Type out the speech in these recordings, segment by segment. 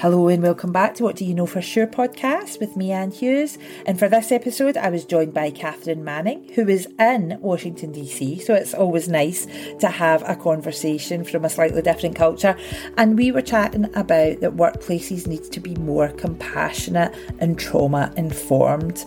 Hello and welcome back to What Do You Know For Sure podcast with me, Anne Hughes. And for this episode, I was joined by Katharine Manning, who is in Washington, D.C. So it's always nice to have a conversation from a slightly different culture. And we were chatting about that workplaces need to be more compassionate and trauma informed.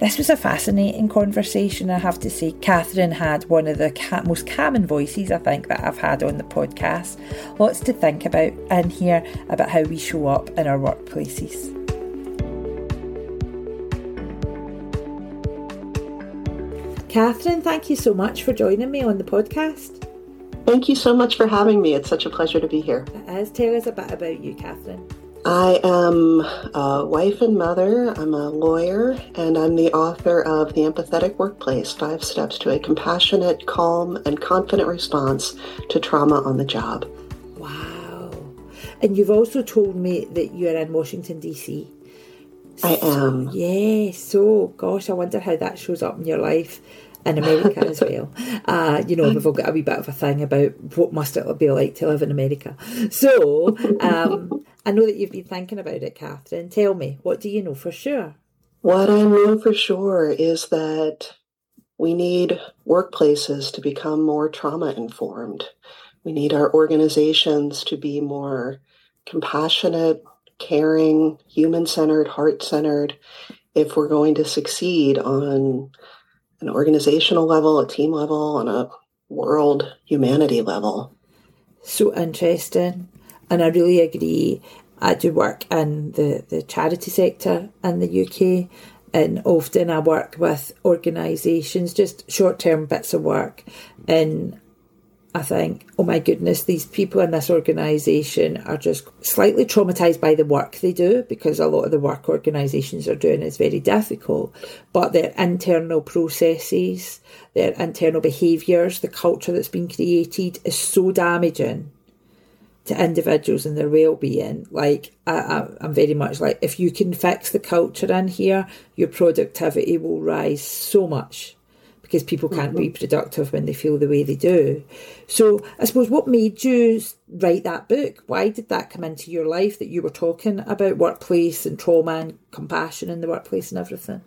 This was a fascinating conversation, I have to say. Katharine had one of the ca- most calming voices I think that I've had on the podcast. Lots to think about and hear about how we show up in our workplaces. Katharine, thank you so much for joining me on the podcast. Thank you so much for having me. It's such a pleasure to be here. It is. Tell us a bit about you, Katharine. I am a wife and mother. I'm a lawyer, and I'm the author of The Empathetic Workplace Five Steps to a Compassionate, Calm, and Confident Response to Trauma on the Job. Wow. And you've also told me that you're in Washington, D.C. I am. Yeah, so gosh, I wonder how that shows up in your life in America as well. Uh, you know, we've all got a wee bit of a thing about what must it be like to live in America. So, um, I know that you've been thinking about it, Katharine. Tell me, what do you know for sure? What I know for sure is that we need workplaces to become more trauma informed. We need our organizations to be more compassionate, caring, human centered, heart centered if we're going to succeed on an organizational level, a team level, on a world humanity level. So interesting. And I really agree. I do work in the, the charity sector in the UK, and often I work with organisations, just short term bits of work. And I think, oh my goodness, these people in this organisation are just slightly traumatised by the work they do because a lot of the work organisations are doing is very difficult. But their internal processes, their internal behaviours, the culture that's been created is so damaging to individuals and their well-being like I, am very much like if you can fix the culture in here your productivity will rise so much because people can't mm-hmm. be productive when they feel the way they do so i suppose what made you write that book why did that come into your life that you were talking about workplace and trauma and compassion in the workplace and everything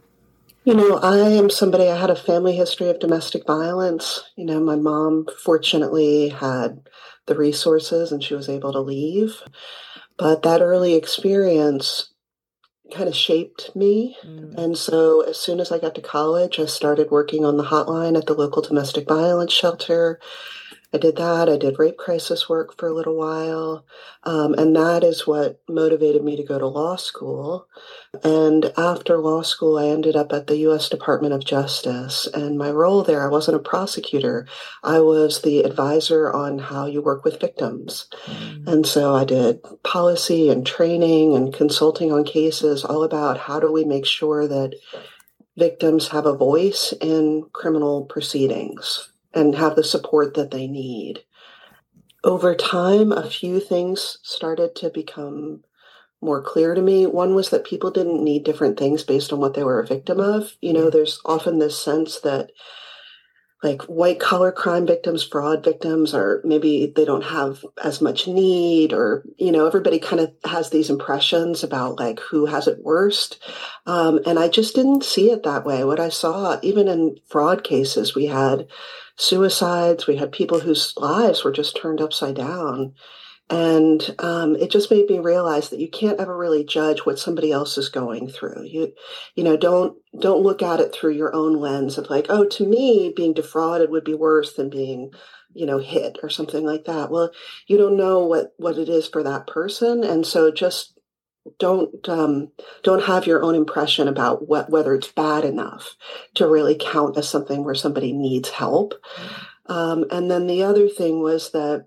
you know, I am somebody, I had a family history of domestic violence. You know, my mom fortunately had the resources and she was able to leave. But that early experience kind of shaped me. Mm. And so as soon as I got to college, I started working on the hotline at the local domestic violence shelter. I did that. I did rape crisis work for a little while. Um, and that is what motivated me to go to law school. And after law school, I ended up at the U.S. Department of Justice. And my role there, I wasn't a prosecutor. I was the advisor on how you work with victims. Mm. And so I did policy and training and consulting on cases all about how do we make sure that victims have a voice in criminal proceedings and have the support that they need. Over time, a few things started to become more clear to me. One was that people didn't need different things based on what they were a victim of. You know, there's often this sense that like white collar crime victims, fraud victims, or maybe they don't have as much need, or, you know, everybody kind of has these impressions about like who has it worst. Um, and I just didn't see it that way. What I saw, even in fraud cases, we had suicides, we had people whose lives were just turned upside down. And um, it just made me realize that you can't ever really judge what somebody else is going through. You, you know, don't don't look at it through your own lens of like, oh, to me, being defrauded would be worse than being, you know, hit or something like that. Well, you don't know what what it is for that person, and so just don't um, don't have your own impression about what whether it's bad enough to really count as something where somebody needs help. Mm-hmm. Um, and then the other thing was that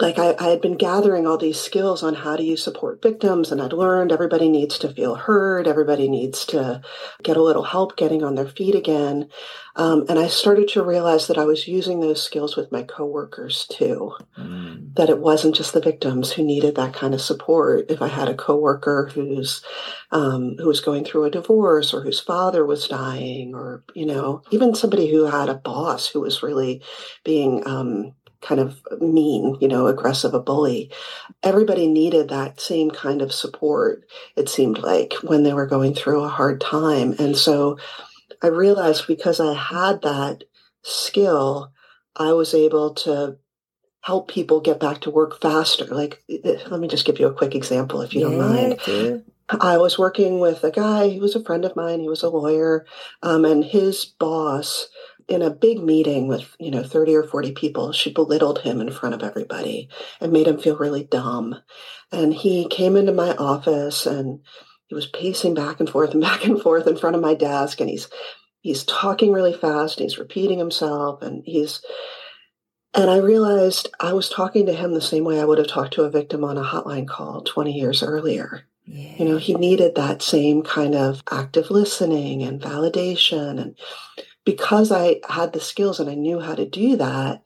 like I, I, had been gathering all these skills on how do you support victims and i'd learned everybody needs to feel heard everybody needs to get a little help getting on their feet again. Um, and i started to realize that i was using those skills with my coworkers too. Mm. that it wasn't just the victims who needed that kind of support. If i had a coworker who's um, who was going through a divorce or whose father was dying or you know even somebody who had a boss who was really being um, kind of mean, you know, aggressive, a bully. Everybody needed that same kind of support, it seemed like, when they were going through a hard time. And so I realized because I had that skill, I was able to help people get back to work faster. Like, let me just give you a quick example if you yeah, don't mind. I was working with a guy, he was a friend of mine, he was a lawyer, um, and his boss in a big meeting with, you know, 30 or 40 people, she belittled him in front of everybody and made him feel really dumb. And he came into my office and he was pacing back and forth and back and forth in front of my desk and he's he's talking really fast, he's repeating himself and he's and I realized I was talking to him the same way I would have talked to a victim on a hotline call 20 years earlier. Yeah. You know, he needed that same kind of active listening and validation. And because I had the skills and I knew how to do that,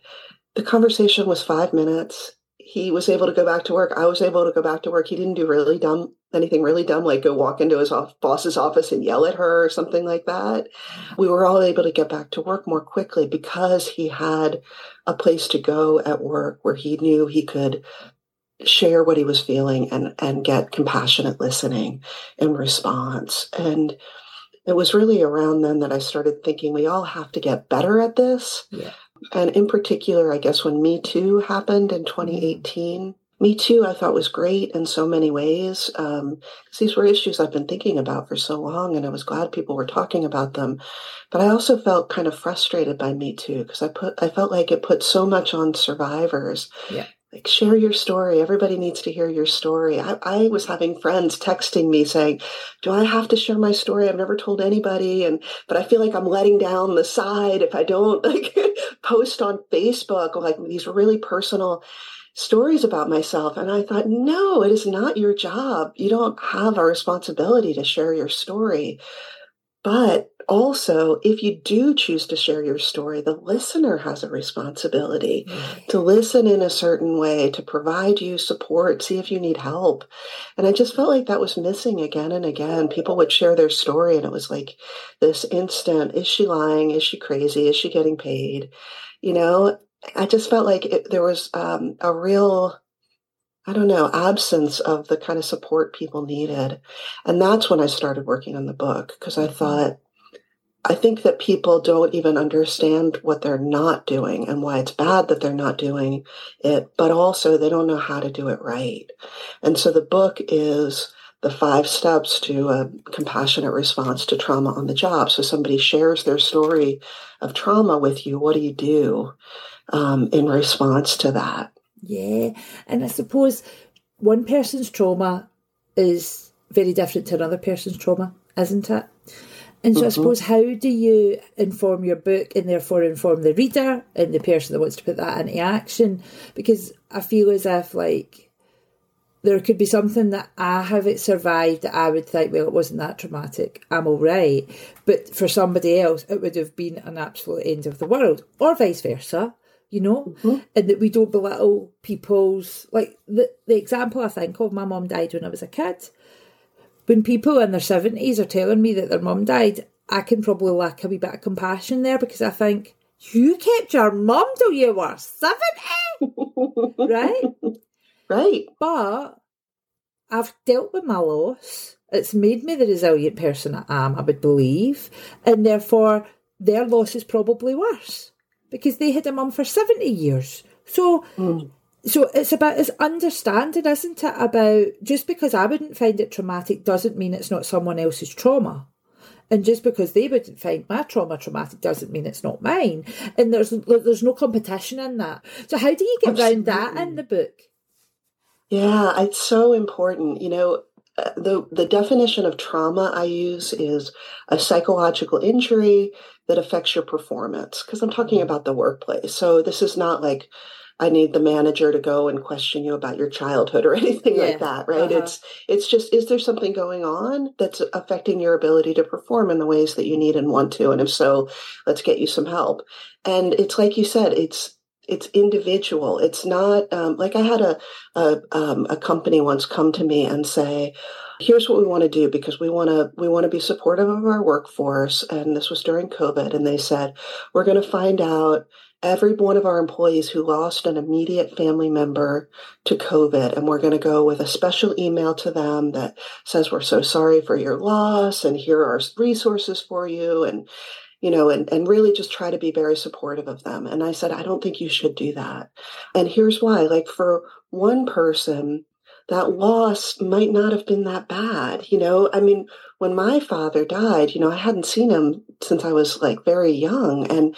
the conversation was five minutes. He was able to go back to work. I was able to go back to work. He didn't do really dumb anything really dumb, like go walk into his off- boss's office and yell at her or something like that. We were all able to get back to work more quickly because he had a place to go at work where he knew he could share what he was feeling and and get compassionate listening in response and it was really around then that I started thinking we all have to get better at this. Yeah. And in particular, I guess when Me Too happened in 2018, Me Too I thought was great in so many ways. Um, these were issues I've been thinking about for so long, and I was glad people were talking about them. But I also felt kind of frustrated by Me Too because I put I felt like it put so much on survivors. Yeah like share your story. Everybody needs to hear your story. I, I, was having friends texting me saying do i have to share my story? I've never told anybody and but i feel like i'm letting down the side if i don't like post on facebook like these really personal stories about myself. And i thought no it is not your job. You don't have a responsibility to share your story but also, if you do choose to share your story, the listener has a responsibility to listen in a certain way, to provide you support, see if you need help. And I just felt like that was missing again and again. People would share their story, and it was like this instant is she lying? Is she crazy? Is she getting paid? You know, I just felt like it, there was um, a real I don't know, absence of the kind of support people needed. And that's when I started working on the book because I mm-hmm. thought, I think that people don't even understand what they're not doing and why it's bad that they're not doing it, but also they don't know how to do it right. And so the book is the five steps to a compassionate response to trauma on the job. So somebody shares their story of trauma with you. What do you do um, in response to that? Yeah. And I suppose one person's trauma is very different to another person's trauma, isn't it? And so mm-hmm. I suppose how do you inform your book and therefore inform the reader and the person that wants to put that into action? Because I feel as if like there could be something that I have it survived that I would think, well, it wasn't that traumatic. I'm all right. But for somebody else, it would have been an absolute end of the world, or vice versa you know, mm-hmm. and that we don't belittle people's like the the example I think of. My mum died when I was a kid. When people in their seventies are telling me that their mum died, I can probably lack a wee bit of compassion there because I think you kept your mum till you were seventy, right? Right. But I've dealt with my loss. It's made me the resilient person I am, I would believe, and therefore their loss is probably worse because they had a mum for 70 years. So, mm. so it's about it's understanding, isn't it? About just because I wouldn't find it traumatic doesn't mean it's not someone else's trauma. And just because they wouldn't find my trauma traumatic doesn't mean it's not mine. And there's there's no competition in that. So how do you get Absolutely. around that in the book? Yeah, it's so important. You know, the the definition of trauma I use is a psychological injury that affects your performance because I'm talking about the workplace. So this is not like I need the manager to go and question you about your childhood or anything yeah. like that, right? Uh-huh. It's it's just is there something going on that's affecting your ability to perform in the ways that you need and want to and if so, let's get you some help. And it's like you said, it's it's individual. It's not um, like I had a a, um, a company once come to me and say, "Here's what we want to do because we want to we want to be supportive of our workforce." And this was during COVID, and they said, "We're going to find out." Every one of our employees who lost an immediate family member to COVID, and we're going to go with a special email to them that says, We're so sorry for your loss, and here are resources for you. And you know, and, and really just try to be very supportive of them. And I said, I don't think you should do that. And here's why like, for one person, that loss might not have been that bad. You know, I mean, when my father died, you know, I hadn't seen him since I was like very young. And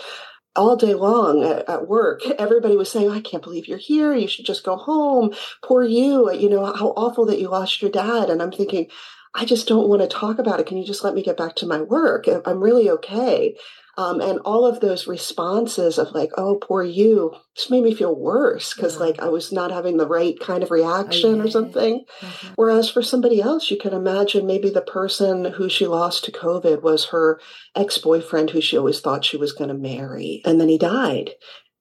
all day long at, at, work, everybody was saying, I can't believe you're here. You should just go home. Poor you. You know, how awful that you lost your dad. And I'm thinking, I just don't want to talk about it. Can you just let me get back to my work? I'm really okay. Um, and all of those responses of like, oh, poor you, just made me feel worse because yeah. like I was not having the right kind of reaction or something. Mm-hmm. Whereas for somebody else, you can imagine maybe the person who she lost to COVID was her ex boyfriend who she always thought she was going to marry. And then he died.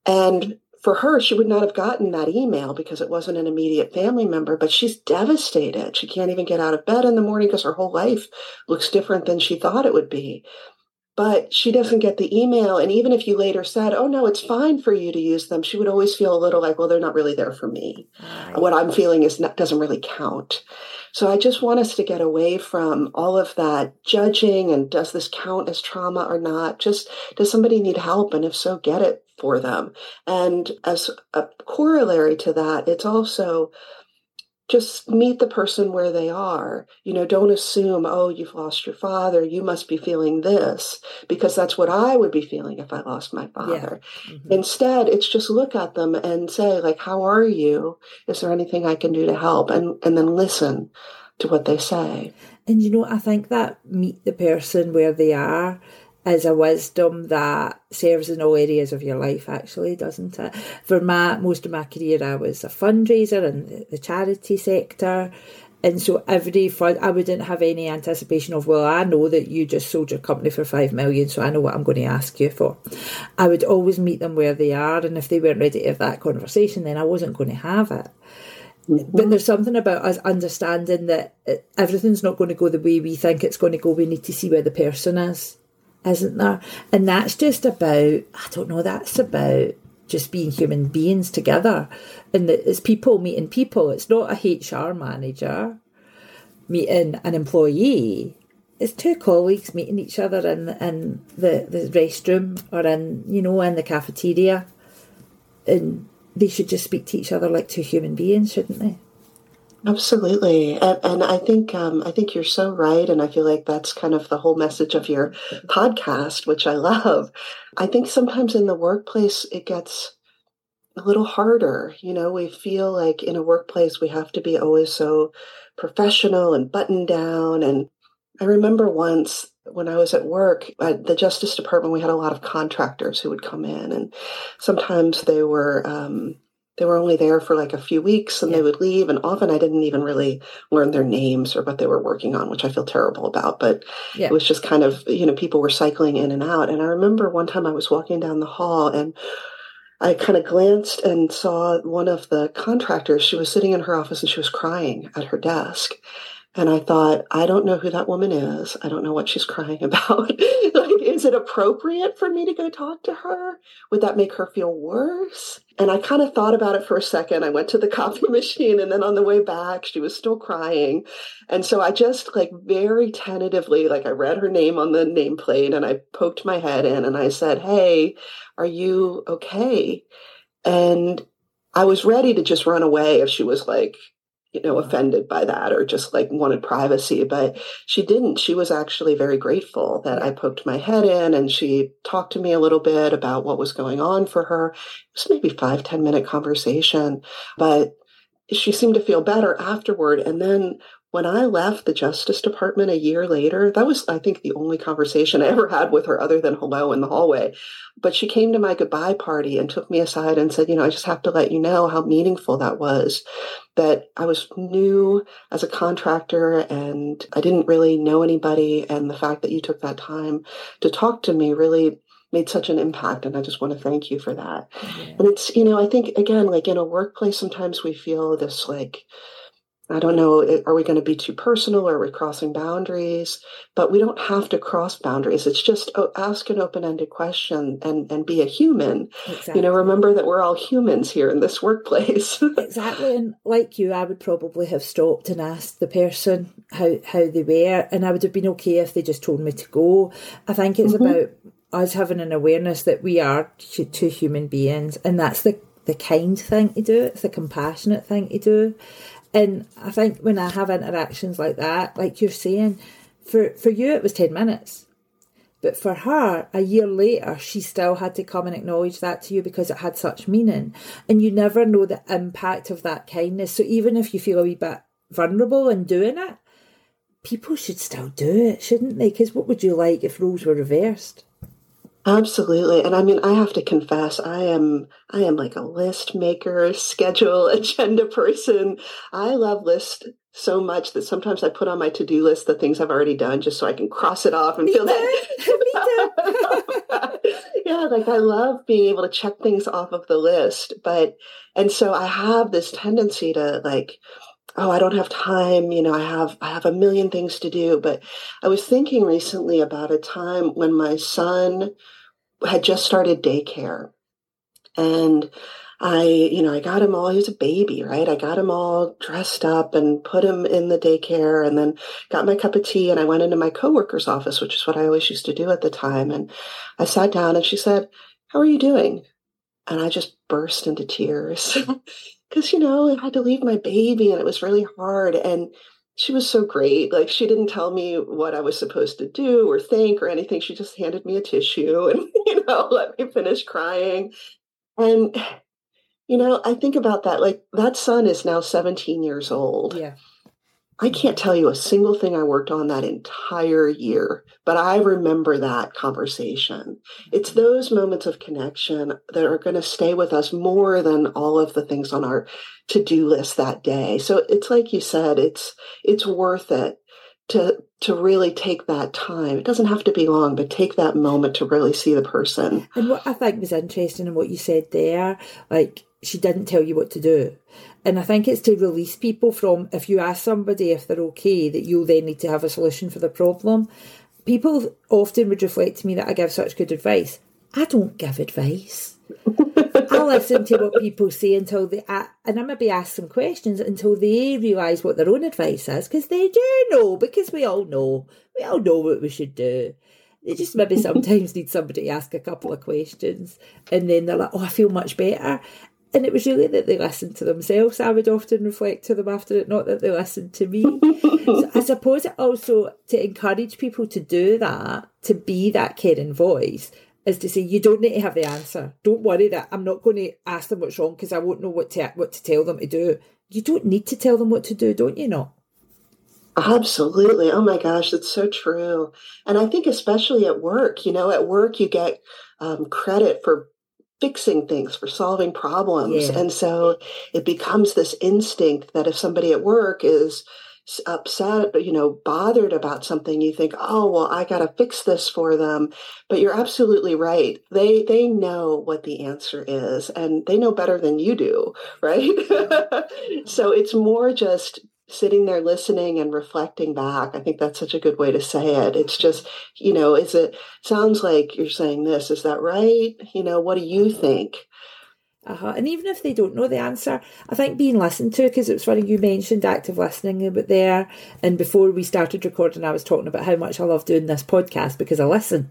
And for her, she would not have gotten that email because it wasn't an immediate family member, but she's devastated. She can't even get out of bed in the morning because her whole life looks different than she thought it would be. But she doesn't get the email. And even if you later said, oh, no, it's fine for you to use them, she would always feel a little like, well, they're not really there for me. Right. What I'm feeling is not, doesn't really count. So I just want us to get away from all of that judging and does this count as trauma or not? Just does somebody need help? And if so, get it for them. And as a corollary to that, it's also just meet the person where they are. You know, don't assume, oh, you've lost your father. You must be feeling this because that's what I would be feeling if I lost my father. Yeah. Mm-hmm. Instead, it's just look at them and say, like, how are you? Is there anything I can do to help? And, and then listen to what they say. And, you know, I think that meet the person where they are is a wisdom that serves in all areas of your life, actually, doesn't it? For my most of my career, I was a fundraiser in the charity sector. And so every fund, I wouldn't have any anticipation of, well, I know that you just sold your company for five million, so I know what I'm going to ask you for. I would always meet them where they are, and if they weren't ready to have that conversation, then I wasn't going to have it. Mm-hmm. But there's something about us understanding that everything's not going to go the way we think it's going to go. We need to see where the person is isn't there? And that's just about, I don't know, that's about just being human beings together. And it's people meeting people. It's not a HR manager meeting an employee. It's two colleagues meeting each other in, in the, the restroom or in, you know, in the cafeteria. And they should just speak to each other like two human beings, shouldn't they? Absolutely, and, and I think um, I think you're so right, and I feel like that's kind of the whole message of your podcast, which I love. I think sometimes in the workplace it gets a little harder. You know, we feel like in a workplace we have to be always so professional and buttoned down. And I remember once when I was at work at the Justice Department, we had a lot of contractors who would come in, and sometimes they were. Um, they were only there for like a few weeks and yeah. they would leave and often i didn't even really learn their names or what they were working on which i feel terrible about but yeah. it was just kind of you know people were cycling in and out and i remember one time i was walking down the hall and I kind of glanced and saw one of the contractors. She was sitting in her office and she was crying at her desk. And I thought, I don't know who that woman is. I don't know what she's crying about. Is it appropriate for me to go talk to her? Would that make her feel worse? And I kind of thought about it for a second. I went to the coffee machine and then on the way back, she was still crying. And so I just like very tentatively, like I read her name on the nameplate and I poked my head in and I said, Hey, are you okay? And I was ready to just run away if she was like, you know, offended by that or just like wanted privacy. But she didn't. She was actually very grateful that I poked my head in and she talked to me a little bit about what was going on for her. It was maybe five ten minute conversation, but she seemed to feel better afterward. And then when I left the Justice Department a year later, that was, I think, the only conversation I ever had with her other than hello in the hallway. But she came to my goodbye party and took me aside and said, You know, I just have to let you know how meaningful that was. That I was new as a contractor and I didn't really know anybody. And the fact that you took that time to talk to me really made such an impact. And I just want to thank you for that. Yeah. And it's, you know, I think, again, like in a workplace, sometimes we feel this like, I don't know, are we going to be too personal? Or are we crossing boundaries? But we don't have to cross boundaries. It's just oh, ask an open ended question and, and be a human. Exactly. You know, remember that we're all humans here in this workplace. exactly. And like you, I would probably have stopped and asked the person how, how they were. And I would have been okay if they just told me to go. I think it's mm-hmm. about us having an awareness that we are two human beings. And that's the, the kind thing to do, it's the compassionate thing to do. And I think when I have interactions like that, like you're saying, for, for you it was 10 minutes. But for her, a year later, she still had to come and acknowledge that to you because it had such meaning. And you never know the impact of that kindness. So even if you feel a wee bit vulnerable in doing it, people should still do it, shouldn't they? Because what would you like if roles were reversed? Absolutely. And I mean, I have to confess, I am I am like a list maker, schedule, agenda person. I love list so much that sometimes I put on my to-do list the things I've already done just so I can cross it off and Me feel too. that. yeah, like I love being able to check things off of the list. But and so I have this tendency to like oh i don't have time you know i have i have a million things to do but i was thinking recently about a time when my son had just started daycare and I, you know, I got him all, he was a baby, right? I got him all dressed up and put him in the daycare and then got my cup of tea and I went into my coworker's office, which is what I always used to do at the time. And I sat down and she said, How are you doing? And I just burst into tears because, you know, I had to leave my baby and it was really hard. And she was so great. Like she didn't tell me what I was supposed to do or think or anything. She just handed me a tissue and, you know, let me finish crying. And, you know, I think about that. Like that son is now 17 years old. Yeah. I can't tell you a single thing I worked on that entire year, but I remember that conversation. It's those moments of connection that are going to stay with us more than all of the things on our to-do list that day. So it's like you said, it's it's worth it to to really take that time. It doesn't have to be long, but take that moment to really see the person. And what I think was interesting in what you said there, like she didn't tell you what to do. And I think it's to release people from if you ask somebody if they're okay, that you'll then need to have a solution for the problem. People often would reflect to me that I give such good advice. I don't give advice. I listen to what people say until they, uh, and I maybe ask some questions until they realise what their own advice is, because they do know, because we all know, we all know what we should do. They just maybe sometimes need somebody to ask a couple of questions, and then they're like, "Oh, I feel much better." And it was really that they listened to themselves. I would often reflect to them after it, not that they listened to me. so I suppose it also to encourage people to do that, to be that caring voice, is to say you don't need to have the answer. Don't worry that I'm not going to ask them what's wrong because I won't know what to what to tell them to do. You don't need to tell them what to do, don't you? Not. Absolutely. Oh my gosh, that's so true. And I think especially at work, you know, at work you get um, credit for fixing things, for solving problems. Yeah. And so it becomes this instinct that if somebody at work is upset, you know, bothered about something, you think, "Oh, well, I got to fix this for them." But you're absolutely right. They they know what the answer is and they know better than you do, right? so it's more just sitting there listening and reflecting back. I think that's such a good way to say it. It's just, you know, is it sounds like you're saying this, is that right? You know, what do you think? Uh-huh. And even if they don't know the answer, I think being listened to, because it was funny you mentioned active listening about there. And before we started recording, I was talking about how much I love doing this podcast because I listen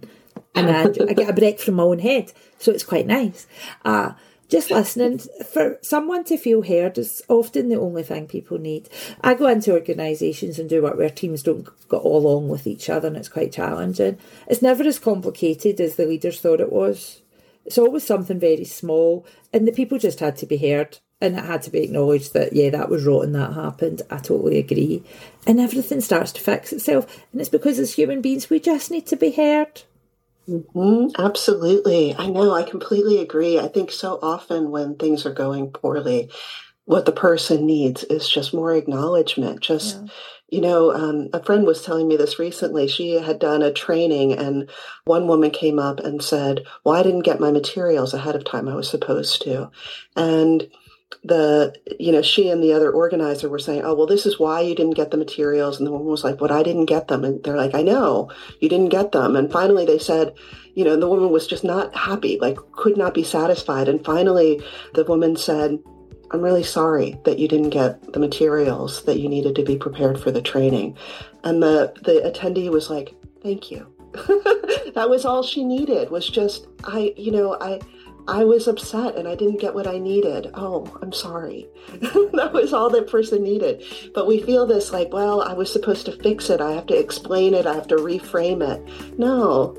and I, I get a break from my own head. So it's quite nice. Uh, just listening for someone to feel heard is often the only thing people need. I go into organisations and do work where teams don't get along with each other and it's quite challenging. It's never as complicated as the leaders thought it was. It's always something very small and the people just had to be heard and it had to be acknowledged that yeah that was rotten that happened i totally agree and everything starts to fix itself and it's because as human beings we just need to be heard Mm-hmm, absolutely. I know. I completely agree. I think so often when things are going poorly, what the person needs is just more acknowledgement. Just, yeah. you know, um, a friend was telling me this recently. She had done a training, and one woman came up and said, Well, I didn't get my materials ahead of time. I was supposed to. And the you know she and the other organizer were saying oh well this is why you didn't get the materials. And the woman was like but i didn't get them. And they're like i know you didn't get them. And finally they said you know the woman was just not happy like could not be satisfied. And finally the woman said i'm really sorry that you didn't get the materials that you needed to be prepared for the training. And the the attendee was like thank you. That was all she needed was just i you know i I was upset and I didn't get what I needed. Oh, I'm sorry. that was all that person needed. But we feel this like, well, I was supposed to fix it. I have to explain it. I have to reframe it. No,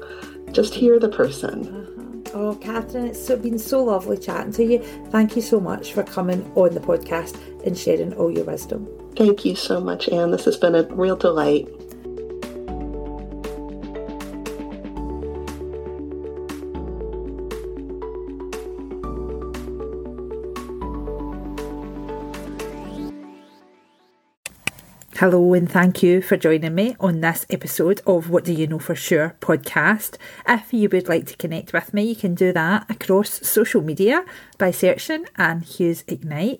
just hear the person. Uh-huh. Oh, Katharine, it's been so lovely chatting to you. Thank you so much for coming on the podcast and sharing all your wisdom. Thank you so much, Anne. This has been a real delight. Hello, and thank you for joining me on this episode of What Do You Know For Sure podcast. If you would like to connect with me, you can do that across social media by searching Anne Hughes Ignite.